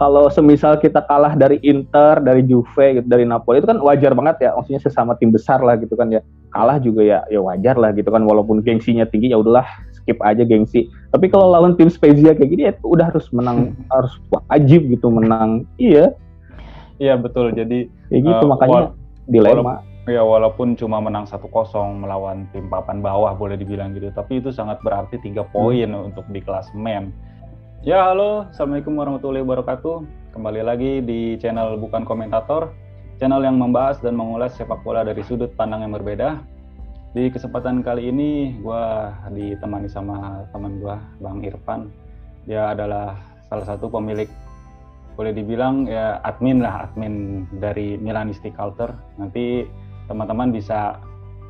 kalau semisal kita kalah dari Inter, dari Juve, gitu, dari Napoli itu kan wajar banget ya, maksudnya sesama tim besar lah gitu kan ya. Kalah juga ya ya wajar lah gitu kan walaupun gengsinya tinggi ya udahlah skip aja gengsi. Tapi kalau lawan tim Spezia kayak gini ya udah harus menang hmm. harus wajib gitu menang. Iya. Iya betul. Jadi ya gitu uh, makanya dilema. Ya walaupun cuma menang satu kosong melawan tim papan bawah boleh dibilang gitu, tapi itu sangat berarti tiga poin hmm. untuk di klasemen Ya halo, Assalamualaikum warahmatullahi wabarakatuh. Kembali lagi di channel Bukan Komentator, channel yang membahas dan mengulas sepak bola dari sudut pandang yang berbeda. Di kesempatan kali ini, gue ditemani sama teman gue, Bang Irfan. Dia adalah salah satu pemilik, boleh dibilang ya admin lah, admin dari Milanisti Culture. Nanti teman-teman bisa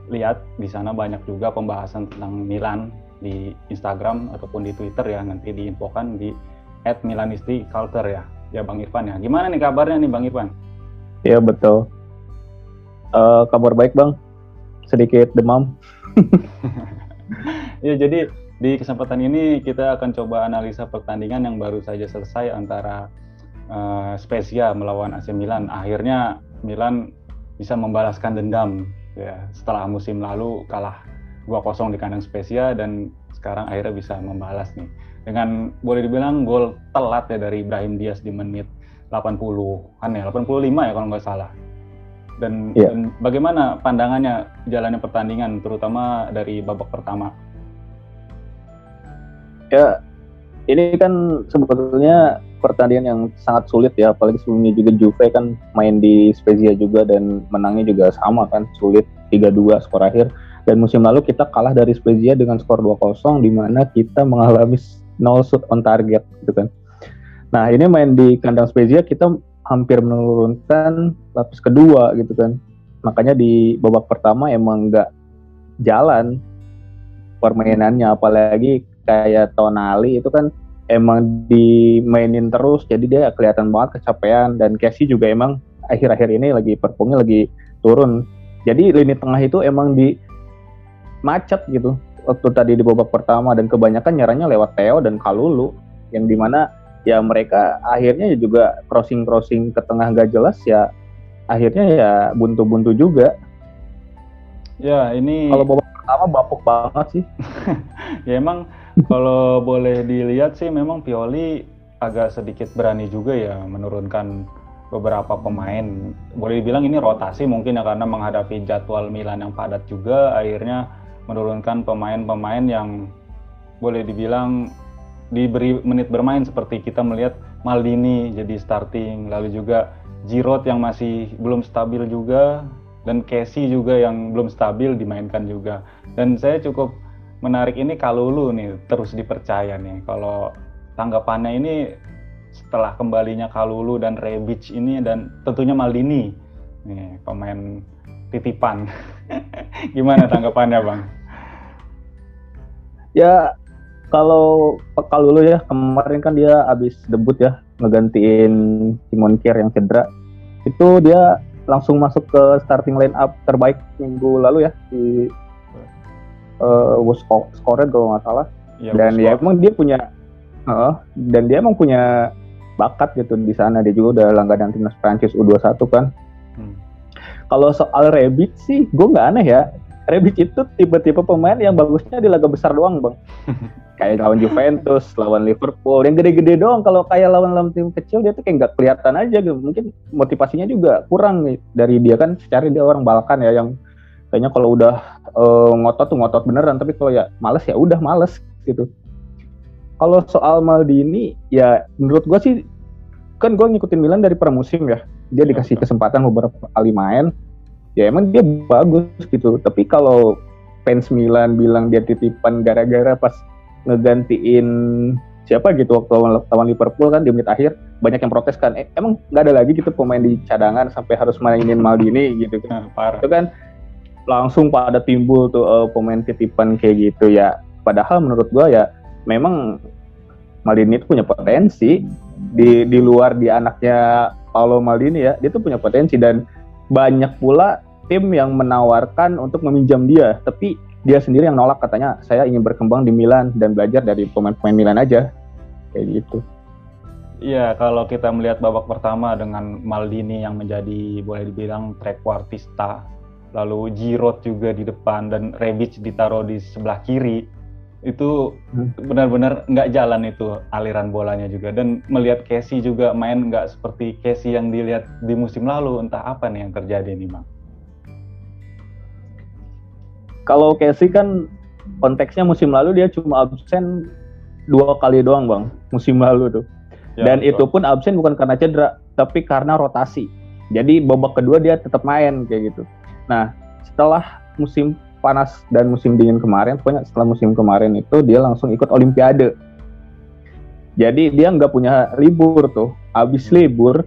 lihat di sana banyak juga pembahasan tentang Milan, di Instagram ataupun di Twitter ya nanti diinfokan di @milanisti_culture ya. Ya Bang Irfan ya. Gimana nih kabarnya nih Bang Irfan? Iya betul. Uh, kabar baik Bang. Sedikit demam. Ya jadi di kesempatan ini kita akan coba analisa pertandingan yang baru saja selesai antara uh, Spezia melawan AC Milan. Akhirnya Milan bisa membalaskan dendam ya setelah musim lalu kalah 2-0 di kandang Spezia dan sekarang akhirnya bisa membalas nih. Dengan boleh dibilang gol telat ya dari Ibrahim Diaz di menit 80-an ya, 85 ya kalau nggak salah. Dan, yeah. dan bagaimana pandangannya jalannya pertandingan terutama dari babak pertama? Ya, ini kan sebetulnya pertandingan yang sangat sulit ya, apalagi sebelumnya juga Juve kan main di Spezia juga dan menangnya juga sama kan, sulit 3-2 skor akhir dan musim lalu kita kalah dari Spezia dengan skor 2-0 di mana kita mengalami nol shoot on target gitu kan. Nah, ini main di kandang Spezia kita hampir menurunkan lapis kedua gitu kan. Makanya di babak pertama emang nggak jalan permainannya apalagi kayak Tonali itu kan emang dimainin terus jadi dia kelihatan banget kecapean dan Casey juga emang akhir-akhir ini lagi performnya lagi turun. Jadi lini tengah itu emang di macet gitu. Waktu tadi di babak pertama dan kebanyakan nyaranya lewat Theo dan Kalulu yang di mana ya mereka akhirnya juga crossing crossing ke tengah gak jelas ya akhirnya ya buntu-buntu juga. Ya ini kalau babak pertama bapuk banget sih. Ya emang kalau boleh dilihat sih memang Pioli agak sedikit berani juga ya menurunkan beberapa pemain. Boleh dibilang ini rotasi mungkin ya karena menghadapi jadwal Milan yang padat juga akhirnya menurunkan pemain-pemain yang boleh dibilang diberi menit bermain seperti kita melihat Maldini jadi starting, lalu juga Giroud yang masih belum stabil juga dan Casey juga yang belum stabil dimainkan juga. Dan saya cukup menarik ini Kalulu nih terus dipercaya nih kalau tanggapannya ini setelah kembalinya Kalulu dan Rebic ini dan tentunya Maldini nih pemain titipan. Gimana tanggapannya, Bang? Ya kalau Pekal dulu ya kemarin kan dia habis debut ya ngegantiin Simon Kier yang cedera. Itu dia langsung masuk ke starting line up terbaik minggu lalu ya di uh, was scored kalau nggak salah. Ya, dan ya emang dia punya uh, dan dia emang punya bakat gitu di sana dia juga udah langganan timnas Prancis U21 kan. Kalau soal Rebic sih gue nggak aneh ya. Rebic itu tipe-tipe pemain yang bagusnya di laga besar doang bang. Kayak lawan Juventus lawan Liverpool. Yang gede-gede doang. Kalau kayak lawan-lawan tim kecil dia tuh kayak nggak kelihatan aja gitu. Mungkin motivasinya juga kurang nih. Dari dia kan secara dia orang Balkan ya yang kayaknya kalau udah uh, ngotot tuh ngotot beneran. Tapi kalau ya males ya udah males gitu. Kalau soal Maldini ya menurut gue sih kan gue ngikutin Milan dari pramusim ya dia dikasih kesempatan beberapa kali main ya emang dia bagus gitu. Tapi kalau fans Milan bilang dia titipan gara-gara pas ngegantiin siapa gitu waktu lawan Liverpool kan di menit akhir banyak yang protes kan eh, emang nggak ada lagi gitu pemain di cadangan sampai harus mainin Maldini? gitu kan. Parah. itu kan langsung pada timbul tuh uh, pemain titipan kayak gitu ya. Padahal menurut gua ya memang Maldini itu punya potensi. Di di luar di anaknya Paolo Maldini ya dia tuh punya potensi dan banyak pula tim yang menawarkan untuk meminjam dia, tapi dia sendiri yang nolak katanya saya ingin berkembang di Milan dan belajar dari pemain-pemain Milan aja kayak gitu. Iya, kalau kita melihat babak pertama dengan Maldini yang menjadi boleh dibilang trequartista, lalu Giroud juga di depan dan Rebic ditaruh di sebelah kiri, itu hmm. benar-benar nggak jalan itu aliran bolanya juga. Dan melihat Casey juga main nggak seperti Casey yang dilihat di musim lalu, entah apa nih yang terjadi nih, Bang. Kalau Casey kan konteksnya musim lalu dia cuma absen dua kali doang, Bang, musim lalu tuh Ya, Dan betul. itu pun absen bukan karena cedera, tapi karena rotasi. Jadi babak kedua dia tetap main kayak gitu. Nah, setelah musim panas dan musim dingin kemarin, pokoknya setelah musim kemarin itu dia langsung ikut Olimpiade. Jadi dia nggak punya libur tuh. Habis libur,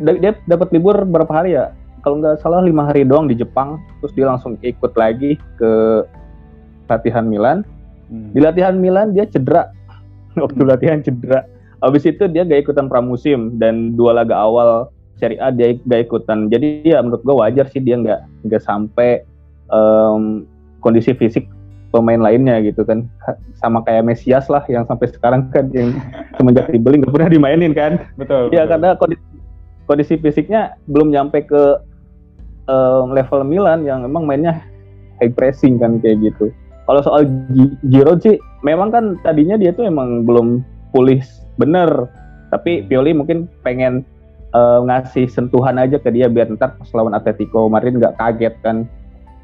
dia dapat libur berapa hari ya? Kalau nggak salah lima hari doang di Jepang. Terus dia langsung ikut lagi ke latihan Milan. Hmm. Di latihan Milan dia cedera. Waktu latihan cedera Habis itu dia gak ikutan pramusim dan dua laga awal Serie A dia gak ikutan. Jadi ya menurut gue wajar sih dia nggak nggak sampai um, kondisi fisik pemain lainnya gitu kan. Sama kayak Mesias lah yang sampai sekarang kan yang semenjak dibeli nggak pernah dimainin kan. Betul. Ya karena kondisi, kondisi fisiknya belum nyampe ke um, level Milan yang emang mainnya high pressing kan kayak gitu. Kalau soal Giroud sih, memang kan tadinya dia tuh emang belum pulih bener tapi. Pioli mungkin pengen uh, ngasih sentuhan aja ke dia biar ntar pas lawan Atletico kemarin nggak kaget kan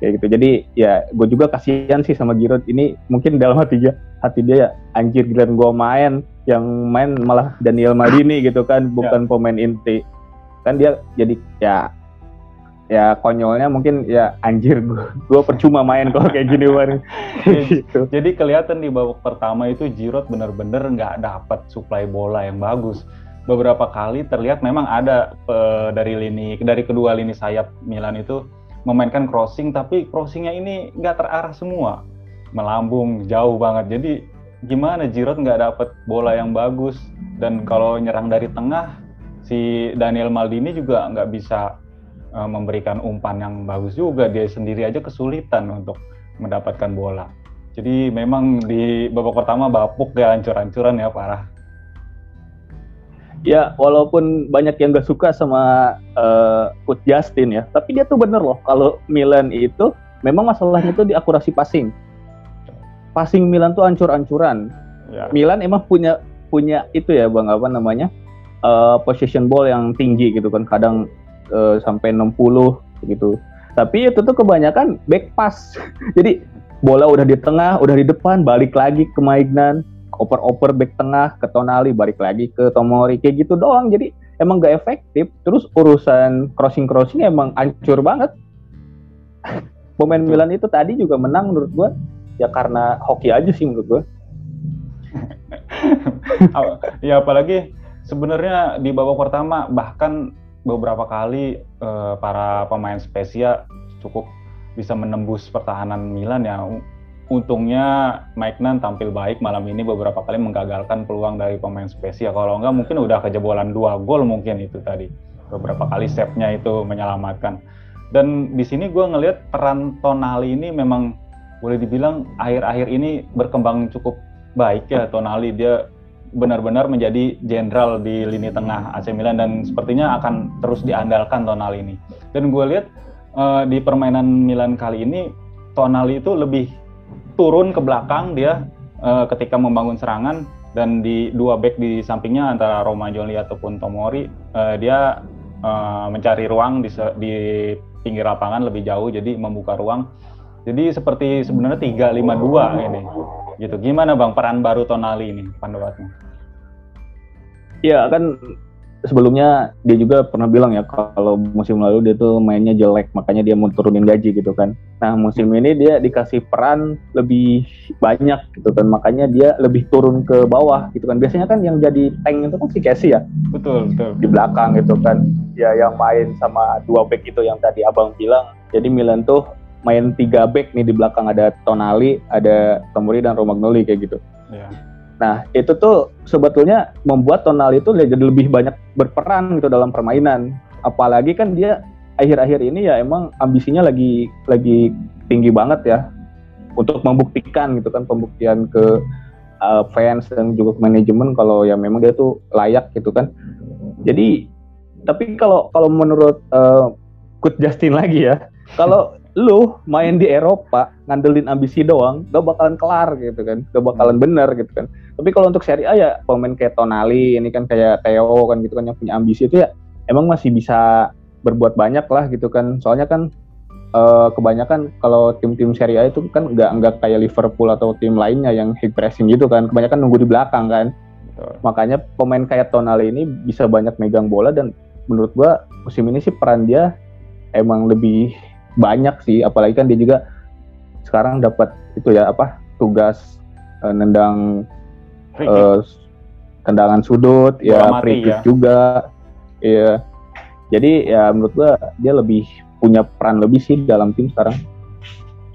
kayak gitu. Jadi ya gue juga kasihan sih sama Giroud. Ini mungkin dalam hati dia hati dia ya anjir giliran gue main yang main malah Daniel Maldini gitu kan bukan ya. pemain inti. Kan dia jadi ya ya konyolnya mungkin ya anjir gue percuma main kalau kayak gini war gitu. jadi kelihatan di babak pertama itu Giroud bener-bener nggak dapat suplai bola yang bagus. Beberapa kali terlihat memang ada uh, dari lini dari kedua lini sayap Milan itu memainkan crossing tapi crossingnya ini nggak terarah semua melambung jauh banget jadi gimana Giroud nggak dapat bola yang bagus dan kalau nyerang dari tengah si Daniel Maldini juga nggak bisa uh, memberikan umpan yang bagus juga dia sendiri aja kesulitan untuk mendapatkan bola. Jadi memang di babak pertama bapuk ya hancur-hancuran ya parah. Ya walaupun banyak yang gak suka sama uh, Coach Justin ya, tapi dia tuh bener loh kalau Milan itu memang masalahnya tuh di akurasi passing. Passing Milan tuh hancur-hancuran. Ya. Milan emang punya punya itu ya bang apa namanya uh, possession ball yang tinggi gitu kan kadang uh, sampai 60 gitu. Tapi itu tuh kebanyakan back pass. Jadi bola udah di tengah, udah di depan, balik lagi ke Maignan, oper-oper back tengah ke Tonali, balik lagi ke Tomori kayak gitu doang. Jadi emang gak efektif. Terus urusan crossing-crossing emang hancur banget. Pemain Milan itu tadi juga menang menurut gua ya karena hoki aja sih menurut gua. ya apalagi sebenarnya di babak pertama bahkan beberapa kali uh, para pemain spesial cukup bisa menembus pertahanan Milan ya. Untungnya Maignan tampil baik malam ini beberapa kali menggagalkan peluang dari pemain spesial. Kalau enggak mungkin udah kejebolan dua gol mungkin itu tadi. Beberapa kali save-nya itu menyelamatkan. Dan di sini gue ngelihat peran Tonali ini memang boleh dibilang akhir-akhir ini berkembang cukup baik ya Tonali. Dia benar-benar menjadi jenderal di lini tengah AC Milan dan sepertinya akan terus diandalkan Tonali ini. Dan gue lihat uh, di permainan Milan kali ini Tonali itu lebih turun ke belakang dia uh, ketika membangun serangan dan di dua back di sampingnya antara Romagnoli ataupun Tomori uh, dia uh, mencari ruang di, di pinggir lapangan lebih jauh jadi membuka ruang. Jadi seperti sebenarnya 3-5-2 ini gitu. Gimana bang peran baru Tonali ini pendapatnya? Iya kan sebelumnya dia juga pernah bilang ya kalau musim lalu dia tuh mainnya jelek makanya dia mau turunin gaji gitu kan. Nah musim ini dia dikasih peran lebih banyak gitu kan makanya dia lebih turun ke bawah gitu kan. Biasanya kan yang jadi tank itu kan si Casey ya. Betul betul. Di belakang gitu kan. Ya yang main sama dua back itu yang tadi abang bilang. Jadi Milan tuh main tiga back nih di belakang ada Tonali, ada Tomori dan Romagnoli kayak gitu. Yeah. Nah itu tuh sebetulnya membuat Tonali itu jadi lebih banyak berperan gitu dalam permainan. Apalagi kan dia akhir-akhir ini ya emang ambisinya lagi lagi tinggi banget ya untuk membuktikan gitu kan pembuktian ke uh, fans dan juga manajemen kalau ya memang dia tuh layak gitu kan. Jadi tapi kalau kalau menurut uh, Coach Justin lagi ya, kalau lu main di Eropa ngandelin ambisi doang, gak bakalan kelar gitu kan, gak bakalan bener gitu kan. Tapi kalau untuk Serie A ya pemain kayak Tonali, ini kan kayak Theo kan gitu kan yang punya ambisi itu ya emang masih bisa berbuat banyak lah gitu kan. Soalnya kan uh, kebanyakan kalau tim-tim Serie A itu kan nggak nggak kayak Liverpool atau tim lainnya yang high pressing gitu kan. Kebanyakan nunggu di belakang kan. Betul. Makanya pemain kayak Tonali ini bisa banyak megang bola dan menurut gua musim ini sih peran dia emang lebih banyak sih. Apalagi kan dia juga sekarang dapat itu ya apa tugas uh, nendang uh, tendangan sudut, Bola ya free kick ya. juga. Iya. Jadi ya menurut gua dia lebih punya peran lebih sih dalam tim sekarang.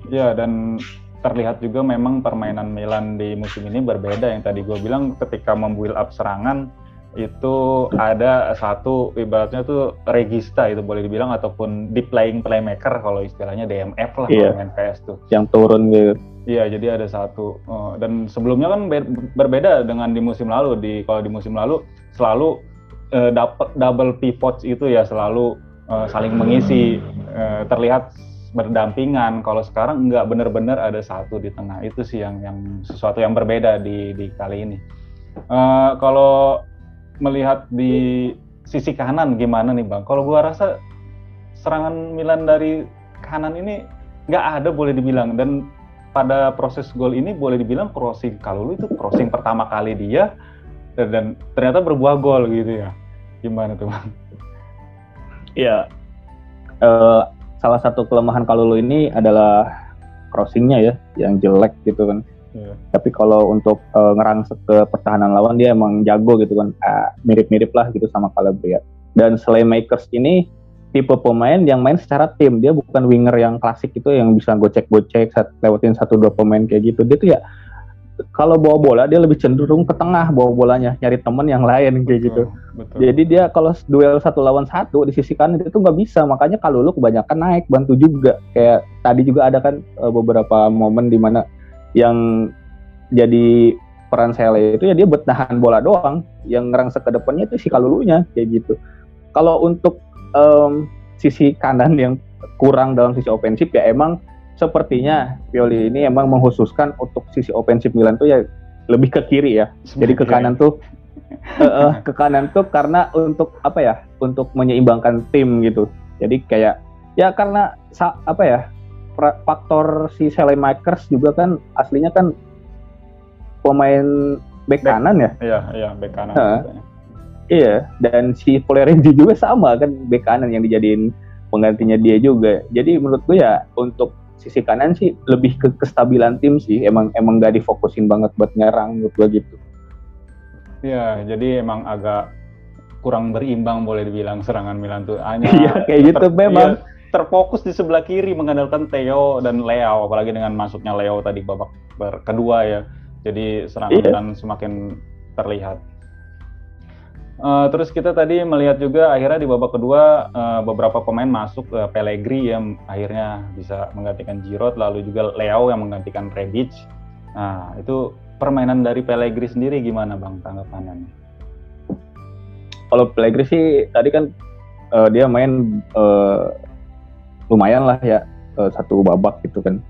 Ya dan terlihat juga memang permainan Milan di musim ini berbeda yang tadi gue bilang ketika membuild up serangan itu ada satu ibaratnya tuh regista itu boleh dibilang ataupun deep playing playmaker kalau istilahnya DMF lah yeah. main PS tuh. Yang turun gitu. Iya, jadi ada satu oh, dan sebelumnya kan berbeda dengan di musim lalu. Di kalau di musim lalu selalu uh, dapat double pivots itu ya selalu uh, saling mengisi uh, terlihat berdampingan. Kalau sekarang nggak benar-benar ada satu di tengah itu sih yang yang sesuatu yang berbeda di di kali ini. Uh, kalau melihat di sisi kanan gimana nih bang? Kalau gua rasa serangan Milan dari kanan ini nggak ada boleh dibilang dan pada proses gol ini boleh dibilang crossing kalau itu crossing pertama kali dia dan ternyata berbuah gol gitu ya gimana tuh bang? Iya, uh, salah satu kelemahan Kalulu ini adalah crossingnya ya, yang jelek gitu kan. Yeah. Tapi kalau untuk uh, ngerangsek ke pertahanan lawan dia emang jago gitu kan, uh, mirip-mirip lah gitu sama Calabria. Dan selain Makers ini tipe pemain yang main secara tim, dia bukan winger yang klasik itu yang bisa gocek-gocek lewatin satu dua pemain kayak gitu. Dia tuh ya kalau bawa bola dia lebih cenderung ke tengah bawa bolanya nyari temen yang lain kayak gitu betul. jadi dia kalau duel satu lawan satu di sisi kanan itu nggak bisa makanya kalau lu kebanyakan naik bantu juga kayak tadi juga ada kan eh, beberapa momen di mana yang jadi peran Sele itu ya dia bertahan bola doang yang ngerangsek ke depannya itu si kalulunya kayak gitu kalau untuk um, sisi kanan yang kurang dalam sisi ofensif ya emang sepertinya Pioli ini emang menghususkan untuk sisi ofensif Milan tuh ya lebih ke kiri ya. Jadi ke kanan tuh uh, uh, ke kanan tuh karena untuk apa ya? Untuk menyeimbangkan tim gitu. Jadi kayak ya karena apa ya? Faktor si Makers juga kan aslinya kan pemain back, kanan ya. Iya, iya, back kanan. Uh, iya, dan si Florenzi juga sama kan back kanan yang dijadiin penggantinya dia juga. Jadi menurut gue ya untuk sisi kanan sih lebih ke kestabilan tim sih. Emang emang gak difokusin banget buat nyerang menurut gue gitu. Ya jadi emang agak kurang berimbang boleh dibilang serangan Milan tuh. Hanya iya kayak gitu memang. ya, terfokus di sebelah kiri mengandalkan Theo dan Leo apalagi dengan masuknya Leo tadi babak kedua ya jadi serangan iya. Milan semakin terlihat Uh, terus kita tadi melihat juga akhirnya di babak kedua uh, beberapa pemain masuk uh, Pellegrini yang akhirnya bisa menggantikan Giroud lalu juga Leo yang menggantikan Rebic. Nah, itu permainan dari Pellegrini sendiri gimana Bang tanggapannya? Kalau Pellegrini sih tadi kan uh, dia main uh, lumayan lah ya uh, satu babak gitu kan.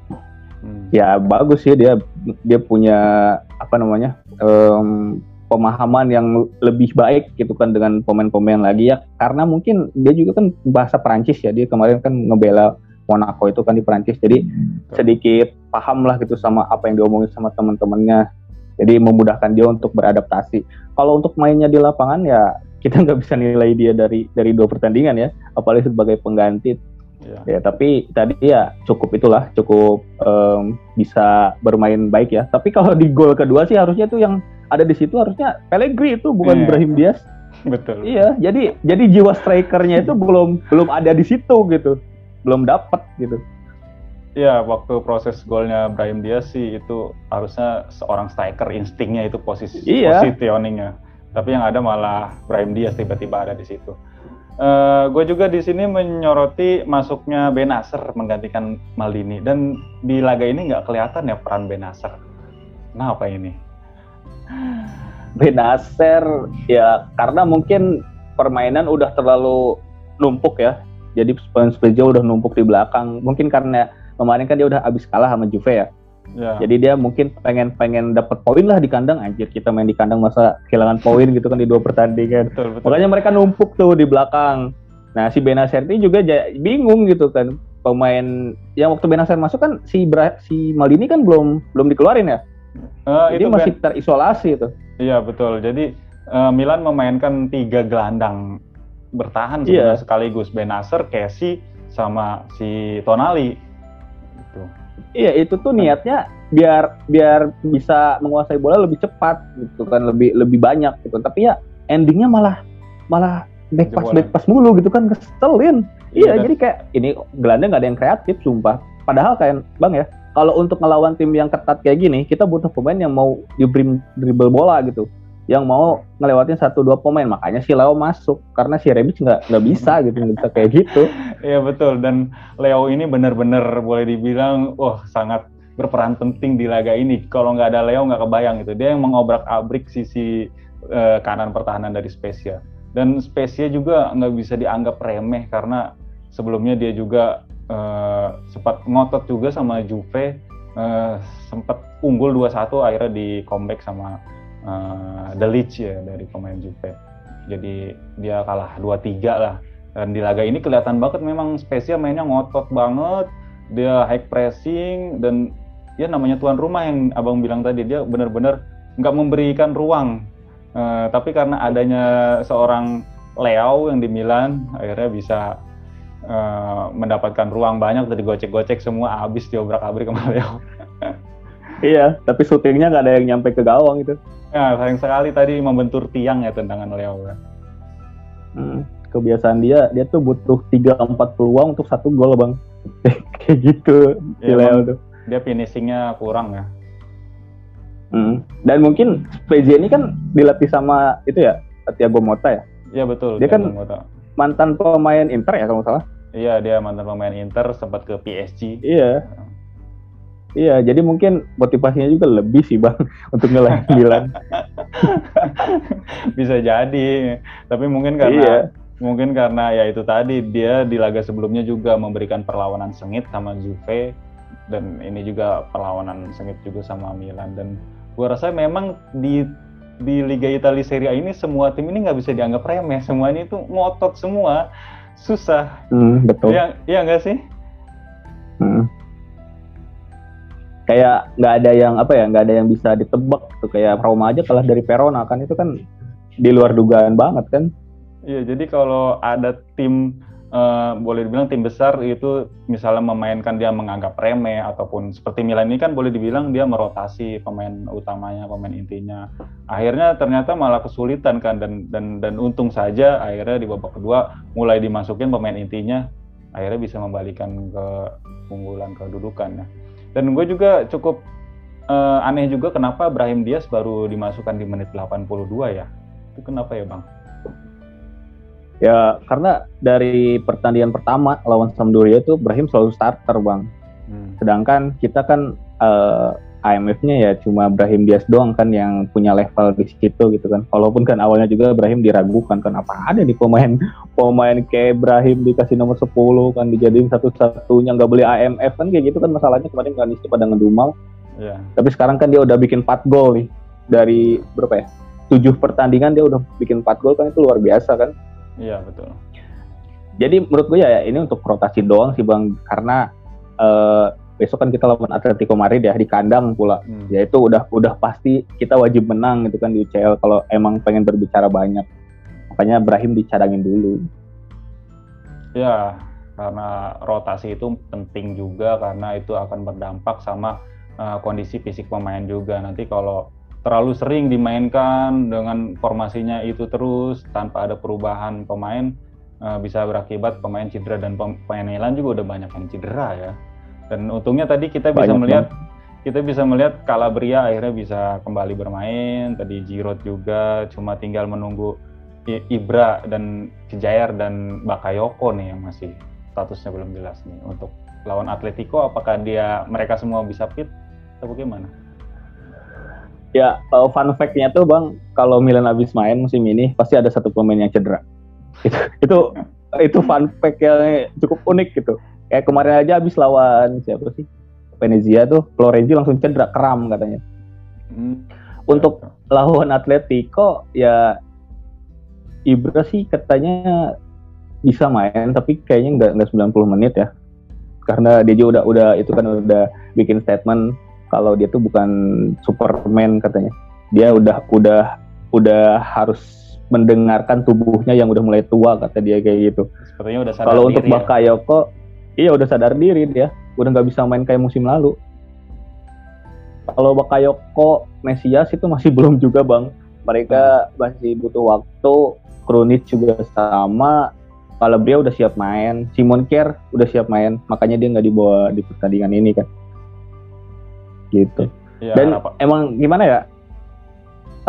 Hmm. Ya bagus sih dia dia punya apa namanya? Um, pemahaman yang lebih baik gitu kan dengan pemain-pemain lagi ya karena mungkin dia juga kan bahasa Perancis ya dia kemarin kan ngebela Monaco itu kan di Perancis jadi sedikit paham lah gitu sama apa yang diomongin sama teman-temannya jadi memudahkan dia untuk beradaptasi kalau untuk mainnya di lapangan ya kita nggak bisa nilai dia dari dari dua pertandingan ya apalagi sebagai pengganti ya. ya tapi tadi ya cukup itulah cukup um, bisa bermain baik ya tapi kalau di gol kedua sih harusnya tuh yang ada di situ harusnya Pellegrini itu bukan yeah. Brahim Diaz. Betul. Iya, jadi jadi jiwa strikernya itu belum belum ada di situ gitu. Belum dapat gitu. Iya, waktu proses golnya Brahim Diaz sih itu harusnya seorang striker instingnya itu posisi iya. positioningnya. Tapi yang ada malah Brahim Diaz tiba-tiba ada di situ. Uh, eh, gue juga di sini menyoroti masuknya Benacer menggantikan Maldini dan di laga ini nggak kelihatan ya peran Benacer. Nah apa ini? Benacer ya karena mungkin permainan udah terlalu numpuk ya. Jadi Spezia udah numpuk di belakang. Mungkin karena kemarin kan dia udah habis kalah sama Juve ya. Ya. Jadi dia mungkin pengen pengen dapat poin lah di kandang anjir kita main di kandang masa kehilangan poin gitu kan di dua pertandingan. Betul, betul. Makanya mereka numpuk tuh di belakang. Nah si Benacer ini juga bingung gitu kan pemain yang waktu Benacer masuk kan si Bra si Maldini kan belum belum dikeluarin ya. Uh, Jadi itu masih ben... terisolasi itu. Iya betul. Jadi uh, Milan memainkan tiga gelandang bertahan yeah. sekaligus Benacer, Casey sama si Tonali. Iya itu tuh niatnya biar biar bisa menguasai bola lebih cepat gitu kan lebih lebih banyak gitu. Tapi ya endingnya malah malah back pass back pass mulu gitu kan keselin. Iya, iya jadi kayak ini gelandang nggak ada yang kreatif sumpah. Padahal kayak bang ya kalau untuk ngelawan tim yang ketat kayak gini kita butuh pemain yang mau dribble bola gitu yang mau ngelewatin satu dua pemain. Makanya si Leo masuk karena si Rebic nggak nggak bisa gitu nggak bisa kayak gitu. Iya betul. Dan Leo ini benar-benar boleh dibilang wah sangat berperan penting di laga ini. Kalau nggak ada Leo nggak kebayang gitu. Dia yang mengobrak abrik sisi uh, kanan pertahanan dari Spezia. Dan Spezia juga nggak bisa dianggap remeh karena sebelumnya dia juga uh, sempat ngotot juga sama Juve uh, sempat unggul 2-1 akhirnya di comeback sama uh, The Leeds ya dari pemain Juve. Jadi dia kalah 2-3 lah. Dan di laga ini kelihatan banget memang spesial mainnya ngotot banget. Dia high pressing dan ya namanya tuan rumah yang abang bilang tadi dia benar-benar nggak memberikan ruang. Uh, tapi karena adanya seorang Leo yang di Milan akhirnya bisa uh, mendapatkan ruang banyak dari gocek-gocek semua habis diobrak-abrik sama Leo. iya, tapi syutingnya nggak ada yang nyampe ke gawang itu. Ya, sayang sekali tadi membentur tiang ya tendangan Leo. Hmm, kebiasaan dia, dia tuh butuh 3-4 peluang untuk satu gol bang. Kayak gitu ya, si Leo tuh. Dia finishingnya kurang ya. Hmm. Dan mungkin PJ ini kan dilatih sama itu ya, Thiago Mota ya? Iya betul. Dia Thiago kan Mota. mantan pemain Inter ya kalau salah? Iya, dia mantan pemain Inter sempat ke PSG. Iya. Iya, jadi mungkin motivasinya juga lebih sih bang untuk ngelain Milan. Bisa jadi, tapi mungkin karena iya. mungkin karena ya itu tadi dia di laga sebelumnya juga memberikan perlawanan sengit sama Juve dan ini juga perlawanan sengit juga sama Milan dan gua rasa memang di di Liga Italia Serie A ini semua tim ini nggak bisa dianggap remeh, semua ini tuh ngotot semua, susah. Hmm, betul. Iya, iya nggak sih? Hmm kayak nggak ada yang apa ya nggak ada yang bisa ditebak tuh kayak Roma aja kalah dari Verona kan itu kan di luar dugaan banget kan. Iya jadi kalau ada tim uh, boleh dibilang tim besar itu misalnya memainkan dia menganggap remeh ataupun seperti Milan ini kan boleh dibilang dia merotasi pemain utamanya pemain intinya. Akhirnya ternyata malah kesulitan kan dan dan dan untung saja akhirnya di babak kedua mulai dimasukin pemain intinya akhirnya bisa membalikan ke keunggulan kedudukan ya dan gue juga cukup uh, aneh juga kenapa Brahim Diaz baru dimasukkan di menit 82 ya. Itu kenapa ya, Bang? Ya, karena dari pertandingan pertama lawan Sampdoria itu Brahim selalu starter, Bang. Hmm. Sedangkan kita kan uh, IMF-nya ya cuma Brahim Diaz doang kan yang punya level di situ gitu kan. Walaupun kan awalnya juga Brahim diragukan kan apa ada nih pemain pemain kayak Brahim dikasih nomor 10 kan dijadiin satu-satunya nggak beli AMF kan kayak gitu kan masalahnya kemarin kan isi pada ngedumal. Yeah. Tapi sekarang kan dia udah bikin 4 gol nih dari berapa ya? 7 pertandingan dia udah bikin 4 gol kan itu luar biasa kan. Iya, yeah, betul. Jadi menurut gue ya, ya ini untuk rotasi doang sih Bang karena uh, besok kan kita lawan Atletico Madrid ya di kandang pula. Hmm. Ya itu udah udah pasti kita wajib menang gitu kan di UCL kalau emang pengen berbicara banyak. Makanya Brahim dicadangin dulu. Ya, karena rotasi itu penting juga karena itu akan berdampak sama uh, kondisi fisik pemain juga. Nanti kalau terlalu sering dimainkan dengan formasinya itu terus tanpa ada perubahan pemain uh, bisa berakibat pemain cedera dan pemain Milan juga udah banyak yang cedera ya. Dan untungnya tadi kita bisa Banyak melihat banget. kita bisa melihat Calabria akhirnya bisa kembali bermain. Tadi Giroud juga cuma tinggal menunggu Ibra dan Kejair dan Bakayoko nih yang masih statusnya belum jelas nih untuk lawan Atletico apakah dia mereka semua bisa fit atau bagaimana? Ya, uh, fun fact-nya tuh Bang, kalau Milan habis main musim ini pasti ada satu pemain yang cedera. Itu itu itu fun fact yang cukup unik gitu. Kayak kemarin aja habis lawan siapa sih? Venezia tuh, Florenzi langsung cedera kram katanya. Hmm. Untuk lawan Atletico ya Ibra sih katanya bisa main tapi kayaknya nggak nggak 90 menit ya karena dia juga udah udah itu kan udah bikin statement kalau dia tuh bukan Superman katanya. Dia udah udah udah harus mendengarkan tubuhnya yang udah mulai tua kata dia kayak gitu. Sepertinya udah Kalau untuk ya? Iya udah sadar diri dia, udah nggak bisa main kayak musim lalu. Kalau Bakayoko, Mesias itu masih belum juga bang. Mereka hmm. masih butuh waktu. Krunic juga sama. Kalau dia udah siap main, Simon Kier udah siap main, makanya dia nggak dibawa di pertandingan ini kan gitu. Ya, Dan apa? emang gimana ya?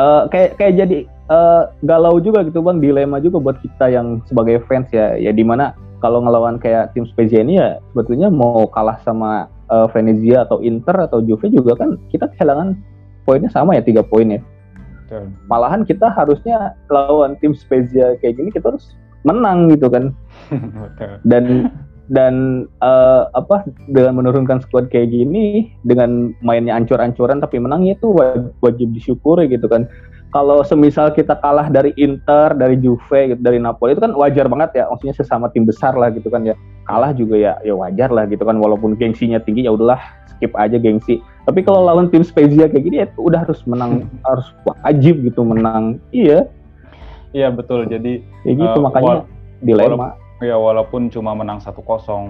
Uh, kayak kayak jadi uh, galau juga gitu bang, dilema juga buat kita yang sebagai fans ya. Ya di mana kalau ngelawan kayak tim Spezia ini ya sebetulnya mau kalah sama uh, Venezia atau Inter atau Juve juga kan kita kehilangan poinnya sama ya tiga poin ya. Malahan kita harusnya lawan tim Spezia kayak gini kita harus menang gitu kan. Dan dan uh, apa dengan menurunkan squad kayak gini dengan mainnya ancur-ancuran tapi menangnya itu wajib disyukuri gitu kan kalau semisal kita kalah dari Inter dari Juve gitu, dari Napoli itu kan wajar banget ya. Maksudnya sesama tim besar lah gitu kan ya. Kalah juga ya ya wajar lah gitu kan. Walaupun gengsinya tinggi ya udahlah skip aja gengsi. Tapi kalau lawan tim Spezia kayak gini ya udah harus menang harus wajib gitu menang. Iya. Iya betul. Jadi ya gitu uh, makanya dilema. Ya walaupun cuma menang 1-0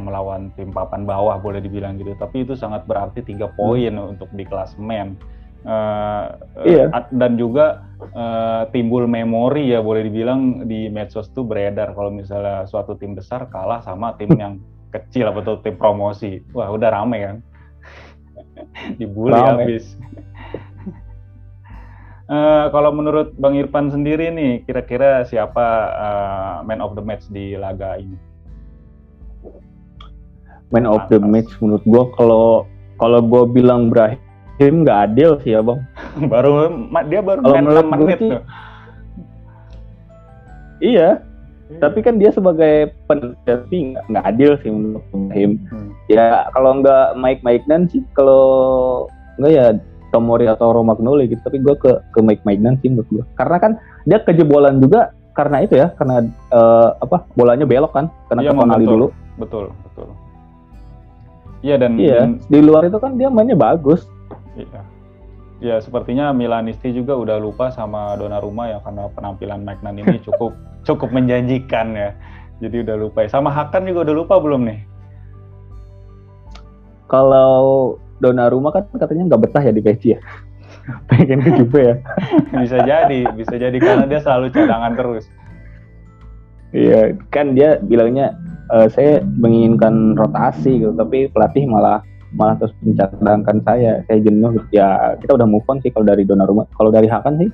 melawan tim papan bawah boleh dibilang gitu, tapi itu sangat berarti tiga poin hmm. untuk di klasemen. Uh, iya. Uh, dan juga uh, timbul memori ya boleh dibilang di medsos tuh beredar kalau misalnya suatu tim besar kalah sama tim yang kecil atau tim promosi. Wah, udah rame kan. Dibully rame. habis. Uh, kalau menurut Bang Irfan sendiri nih, kira-kira siapa uh, man of the match di laga ini? Man of the match menurut gua kalau kalau gua bilang Brahim nggak adil sih ya bang. baru dia baru kalau main 6 menit tuh. Iya, hmm. tapi kan dia sebagai peneliti nggak adil sih menurut Brahim. Hmm. Ya kalau nggak Mike Mike dan sih kalau nggak ya Tomori atau Romagnoli gitu tapi gue ke ke Mike Maignan sih menurut gue karena kan dia kejebolan juga karena itu ya karena uh, apa bolanya belok kan karena iya, Tonali dulu betul betul iya dan iya di luar itu kan dia mainnya bagus iya ya sepertinya Milanisti juga udah lupa sama Donnarumma ya karena penampilan Magnan ini cukup cukup menjanjikan ya jadi udah lupa ya. sama Hakan juga udah lupa belum nih kalau Donnarumma kan katanya nggak betah ya di PSG ya. Pengen ke Juve ya. bisa jadi, bisa jadi karena dia selalu cadangan terus. Iya, kan dia bilangnya e, saya menginginkan rotasi gitu, tapi pelatih malah malah terus mencadangkan saya. Saya jenuh. Ya kita udah move on sih kalau dari Donnarumma. Kalau dari Hakan sih,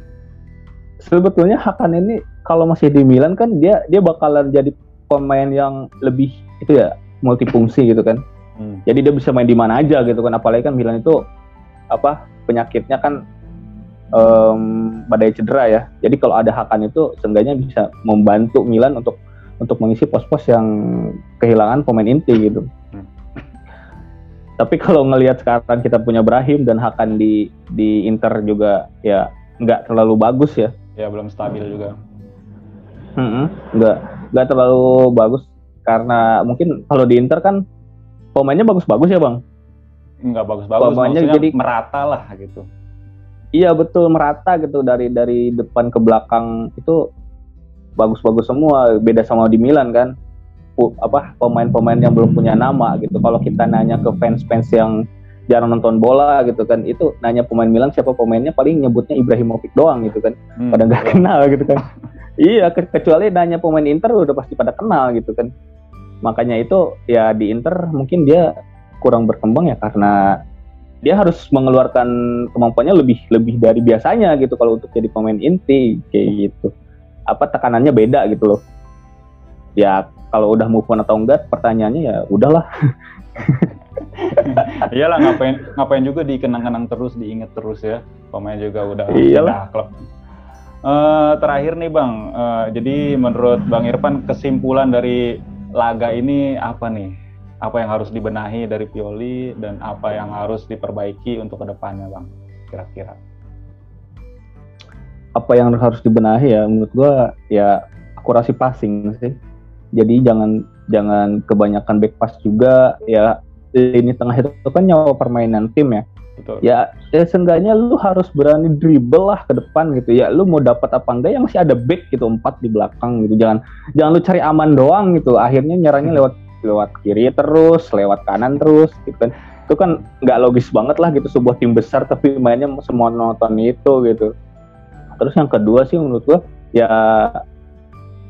sebetulnya Hakan ini kalau masih di Milan kan dia dia bakalan jadi pemain yang lebih itu ya multifungsi gitu kan Hmm. Jadi dia bisa main di mana aja gitu kan. Apalagi kan Milan itu apa penyakitnya kan um, badai cedera ya. Jadi kalau ada Hakan itu seenggaknya bisa membantu Milan untuk untuk mengisi pos-pos yang kehilangan pemain inti gitu. Hmm. Tapi kalau ngelihat sekarang kita punya Brahim dan Hakan di di Inter juga ya nggak terlalu bagus ya. Ya belum stabil juga. Hmm, nggak nggak terlalu bagus karena mungkin kalau di Inter kan pemainnya bagus-bagus ya bang? Enggak bagus-bagus, pemainnya jadi merata lah gitu. Iya betul merata gitu dari dari depan ke belakang itu bagus-bagus semua. Beda sama di Milan kan, apa pemain-pemain yang belum punya nama gitu. Kalau kita nanya ke fans-fans yang jarang nonton bola gitu kan, itu nanya pemain Milan siapa pemainnya paling nyebutnya Ibrahimovic doang gitu kan, hmm, pada nggak kenal gitu kan. iya kecuali nanya pemain Inter udah pasti pada kenal gitu kan. Makanya itu ya di Inter mungkin dia kurang berkembang ya karena dia harus mengeluarkan kemampuannya lebih lebih dari biasanya gitu kalau untuk jadi pemain inti kayak gitu. Apa tekanannya beda gitu loh ya kalau udah move on atau enggak pertanyaannya ya udahlah Iyalah ngapain ngapain juga dikenang-kenang terus, diinget terus ya. Pemain juga udah Iyalah. klub. Uh, terakhir nih Bang, uh, jadi menurut Bang Irfan kesimpulan dari laga ini apa nih? Apa yang harus dibenahi dari Pioli dan apa yang harus diperbaiki untuk ke depannya Bang? Kira-kira? Apa yang harus dibenahi ya? Menurut gua ya akurasi passing sih. Jadi jangan jangan kebanyakan back pass juga ya lini tengah itu kan nyawa permainan tim ya. Betul. Ya, ya seenggaknya lu harus berani dribble lah ke depan gitu. Ya lu mau dapat apa enggak yang masih ada back gitu empat di belakang gitu. Jangan jangan lu cari aman doang gitu. Akhirnya nyerangnya lewat lewat kiri terus, lewat kanan terus gitu kan. Itu kan nggak logis banget lah gitu sebuah tim besar tapi mainnya semua nonton itu gitu. Terus yang kedua sih menurut gua ya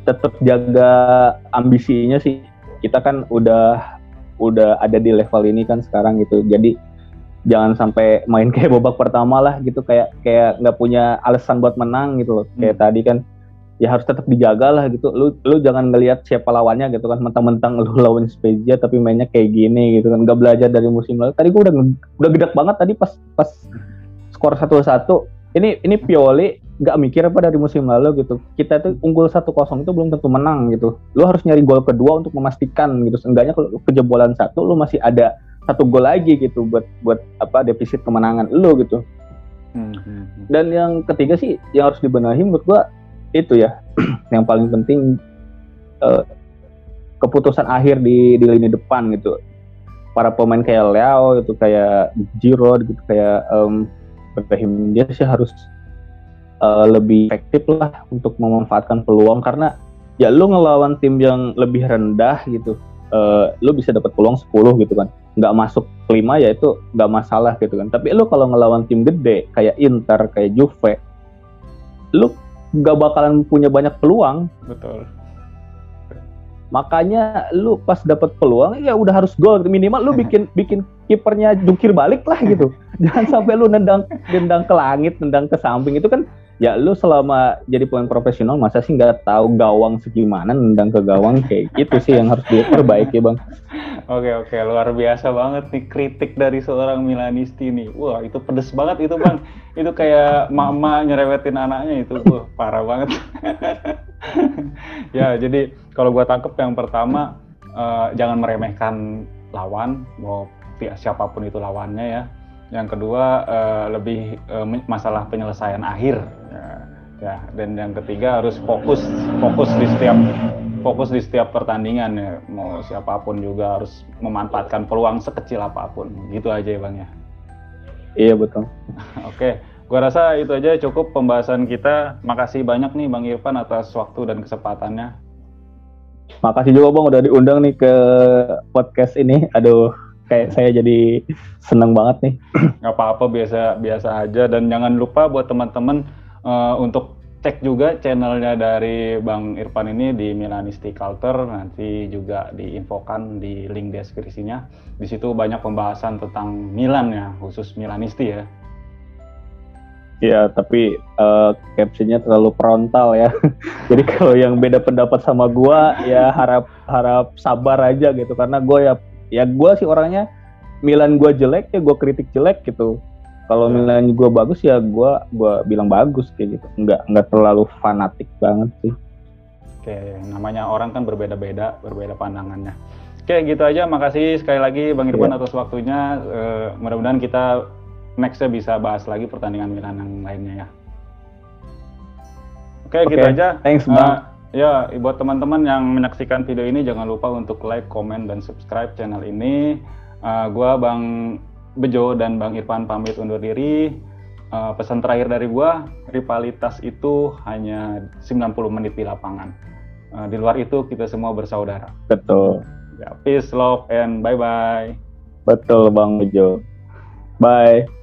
tetap jaga ambisinya sih. Kita kan udah udah ada di level ini kan sekarang gitu. Jadi jangan sampai main kayak babak pertama lah gitu kayak kayak nggak punya alasan buat menang gitu loh. Hmm. Kayak tadi kan ya harus tetap dijaga lah gitu. Lu lu jangan ngelihat siapa lawannya gitu kan mentang-mentang lu lawan Spezia tapi mainnya kayak gini gitu kan. Gak belajar dari musim lalu. Tadi gua udah udah gedek banget tadi pas pas skor satu satu. Ini ini Pioli nggak mikir apa dari musim lalu gitu. Kita itu unggul satu kosong itu belum tentu menang gitu. Lu harus nyari gol kedua untuk memastikan gitu. Seenggaknya kalau kejebolan satu lu masih ada satu gol lagi gitu buat buat apa defisit kemenangan lu gitu. Hmm, hmm, hmm. Dan yang ketiga sih yang harus dibenahi menurut gua itu ya yang paling penting uh, keputusan akhir di di lini depan gitu. Para pemain kayak Leo itu kayak Giroud gitu kayak um, Ibrahim dia sih harus uh, lebih efektif lah untuk memanfaatkan peluang. Karena ya lu ngelawan tim yang lebih rendah gitu uh, lu bisa dapat peluang 10 gitu kan. Nggak masuk kelima ya itu nggak masalah gitu kan. Tapi lu kalau ngelawan tim gede kayak Inter kayak Juve lu nggak bakalan punya banyak peluang. Betul. Makanya lu pas dapat peluang ya udah harus gol. Minimal lu bikin bikin kipernya jungkir balik lah gitu. Jangan sampai lu nendang nendang ke langit nendang ke samping. Itu kan ya lu selama jadi pemain profesional masa sih nggak tahu gawang segimana nendang ke gawang kayak gitu sih yang harus diperbaiki bang. Oke oke luar biasa banget nih kritik dari seorang Milanisti nih. Wah itu pedes banget itu bang. itu kayak mama nyerewetin anaknya itu wah parah banget. ya jadi kalau gua tangkep yang pertama uh, jangan meremehkan lawan mau siapa pun itu lawannya ya yang kedua uh, lebih uh, masalah penyelesaian akhir ya, dan yang ketiga harus fokus fokus di setiap fokus di setiap pertandingan ya. Mau siapa pun juga harus memanfaatkan peluang sekecil apa pun. Gitu aja ya bang ya. Iya betul. Oke gua rasa itu aja cukup pembahasan kita. Makasih banyak nih bang Irfan atas waktu dan kesempatannya. Makasih juga bang udah diundang nih ke podcast ini. Aduh kayak saya jadi seneng banget nih. Gak apa-apa biasa biasa aja. Dan jangan lupa buat teman-teman uh, untuk cek juga channelnya dari Bang Irfan ini di Milanisti Culture nanti juga diinfokan di link deskripsinya. Di situ banyak pembahasan tentang Milan ya khusus Milanisti ya. Iya, tapi uh, captionnya terlalu frontal ya. Jadi kalau yang beda pendapat sama gua ya harap harap sabar aja gitu karena gue ya ya gue sih orangnya Milan gue jelek ya gue kritik jelek gitu kalau ya. Milan gue bagus ya gue gua bilang bagus kayak gitu. Nggak nggak terlalu fanatik banget sih. Oke namanya orang kan berbeda-beda berbeda pandangannya. Oke gitu aja. Makasih sekali lagi bang Irfan ya. atas waktunya. Uh, mudah-mudahan kita nextnya bisa bahas lagi pertandingan Milan yang lainnya ya. Oke okay, gitu aja. Thanks bang. uh, Ya, buat teman-teman yang menyaksikan video ini jangan lupa untuk like, comment, dan subscribe channel ini. Uh, gua Bang Bejo dan Bang Irfan pamit undur diri. Uh, pesan terakhir dari gua, rivalitas itu hanya 90 menit di lapangan. Uh, di luar itu kita semua bersaudara. Betul. Ya, peace, love, and bye-bye. Betul Bang Bejo. Bye.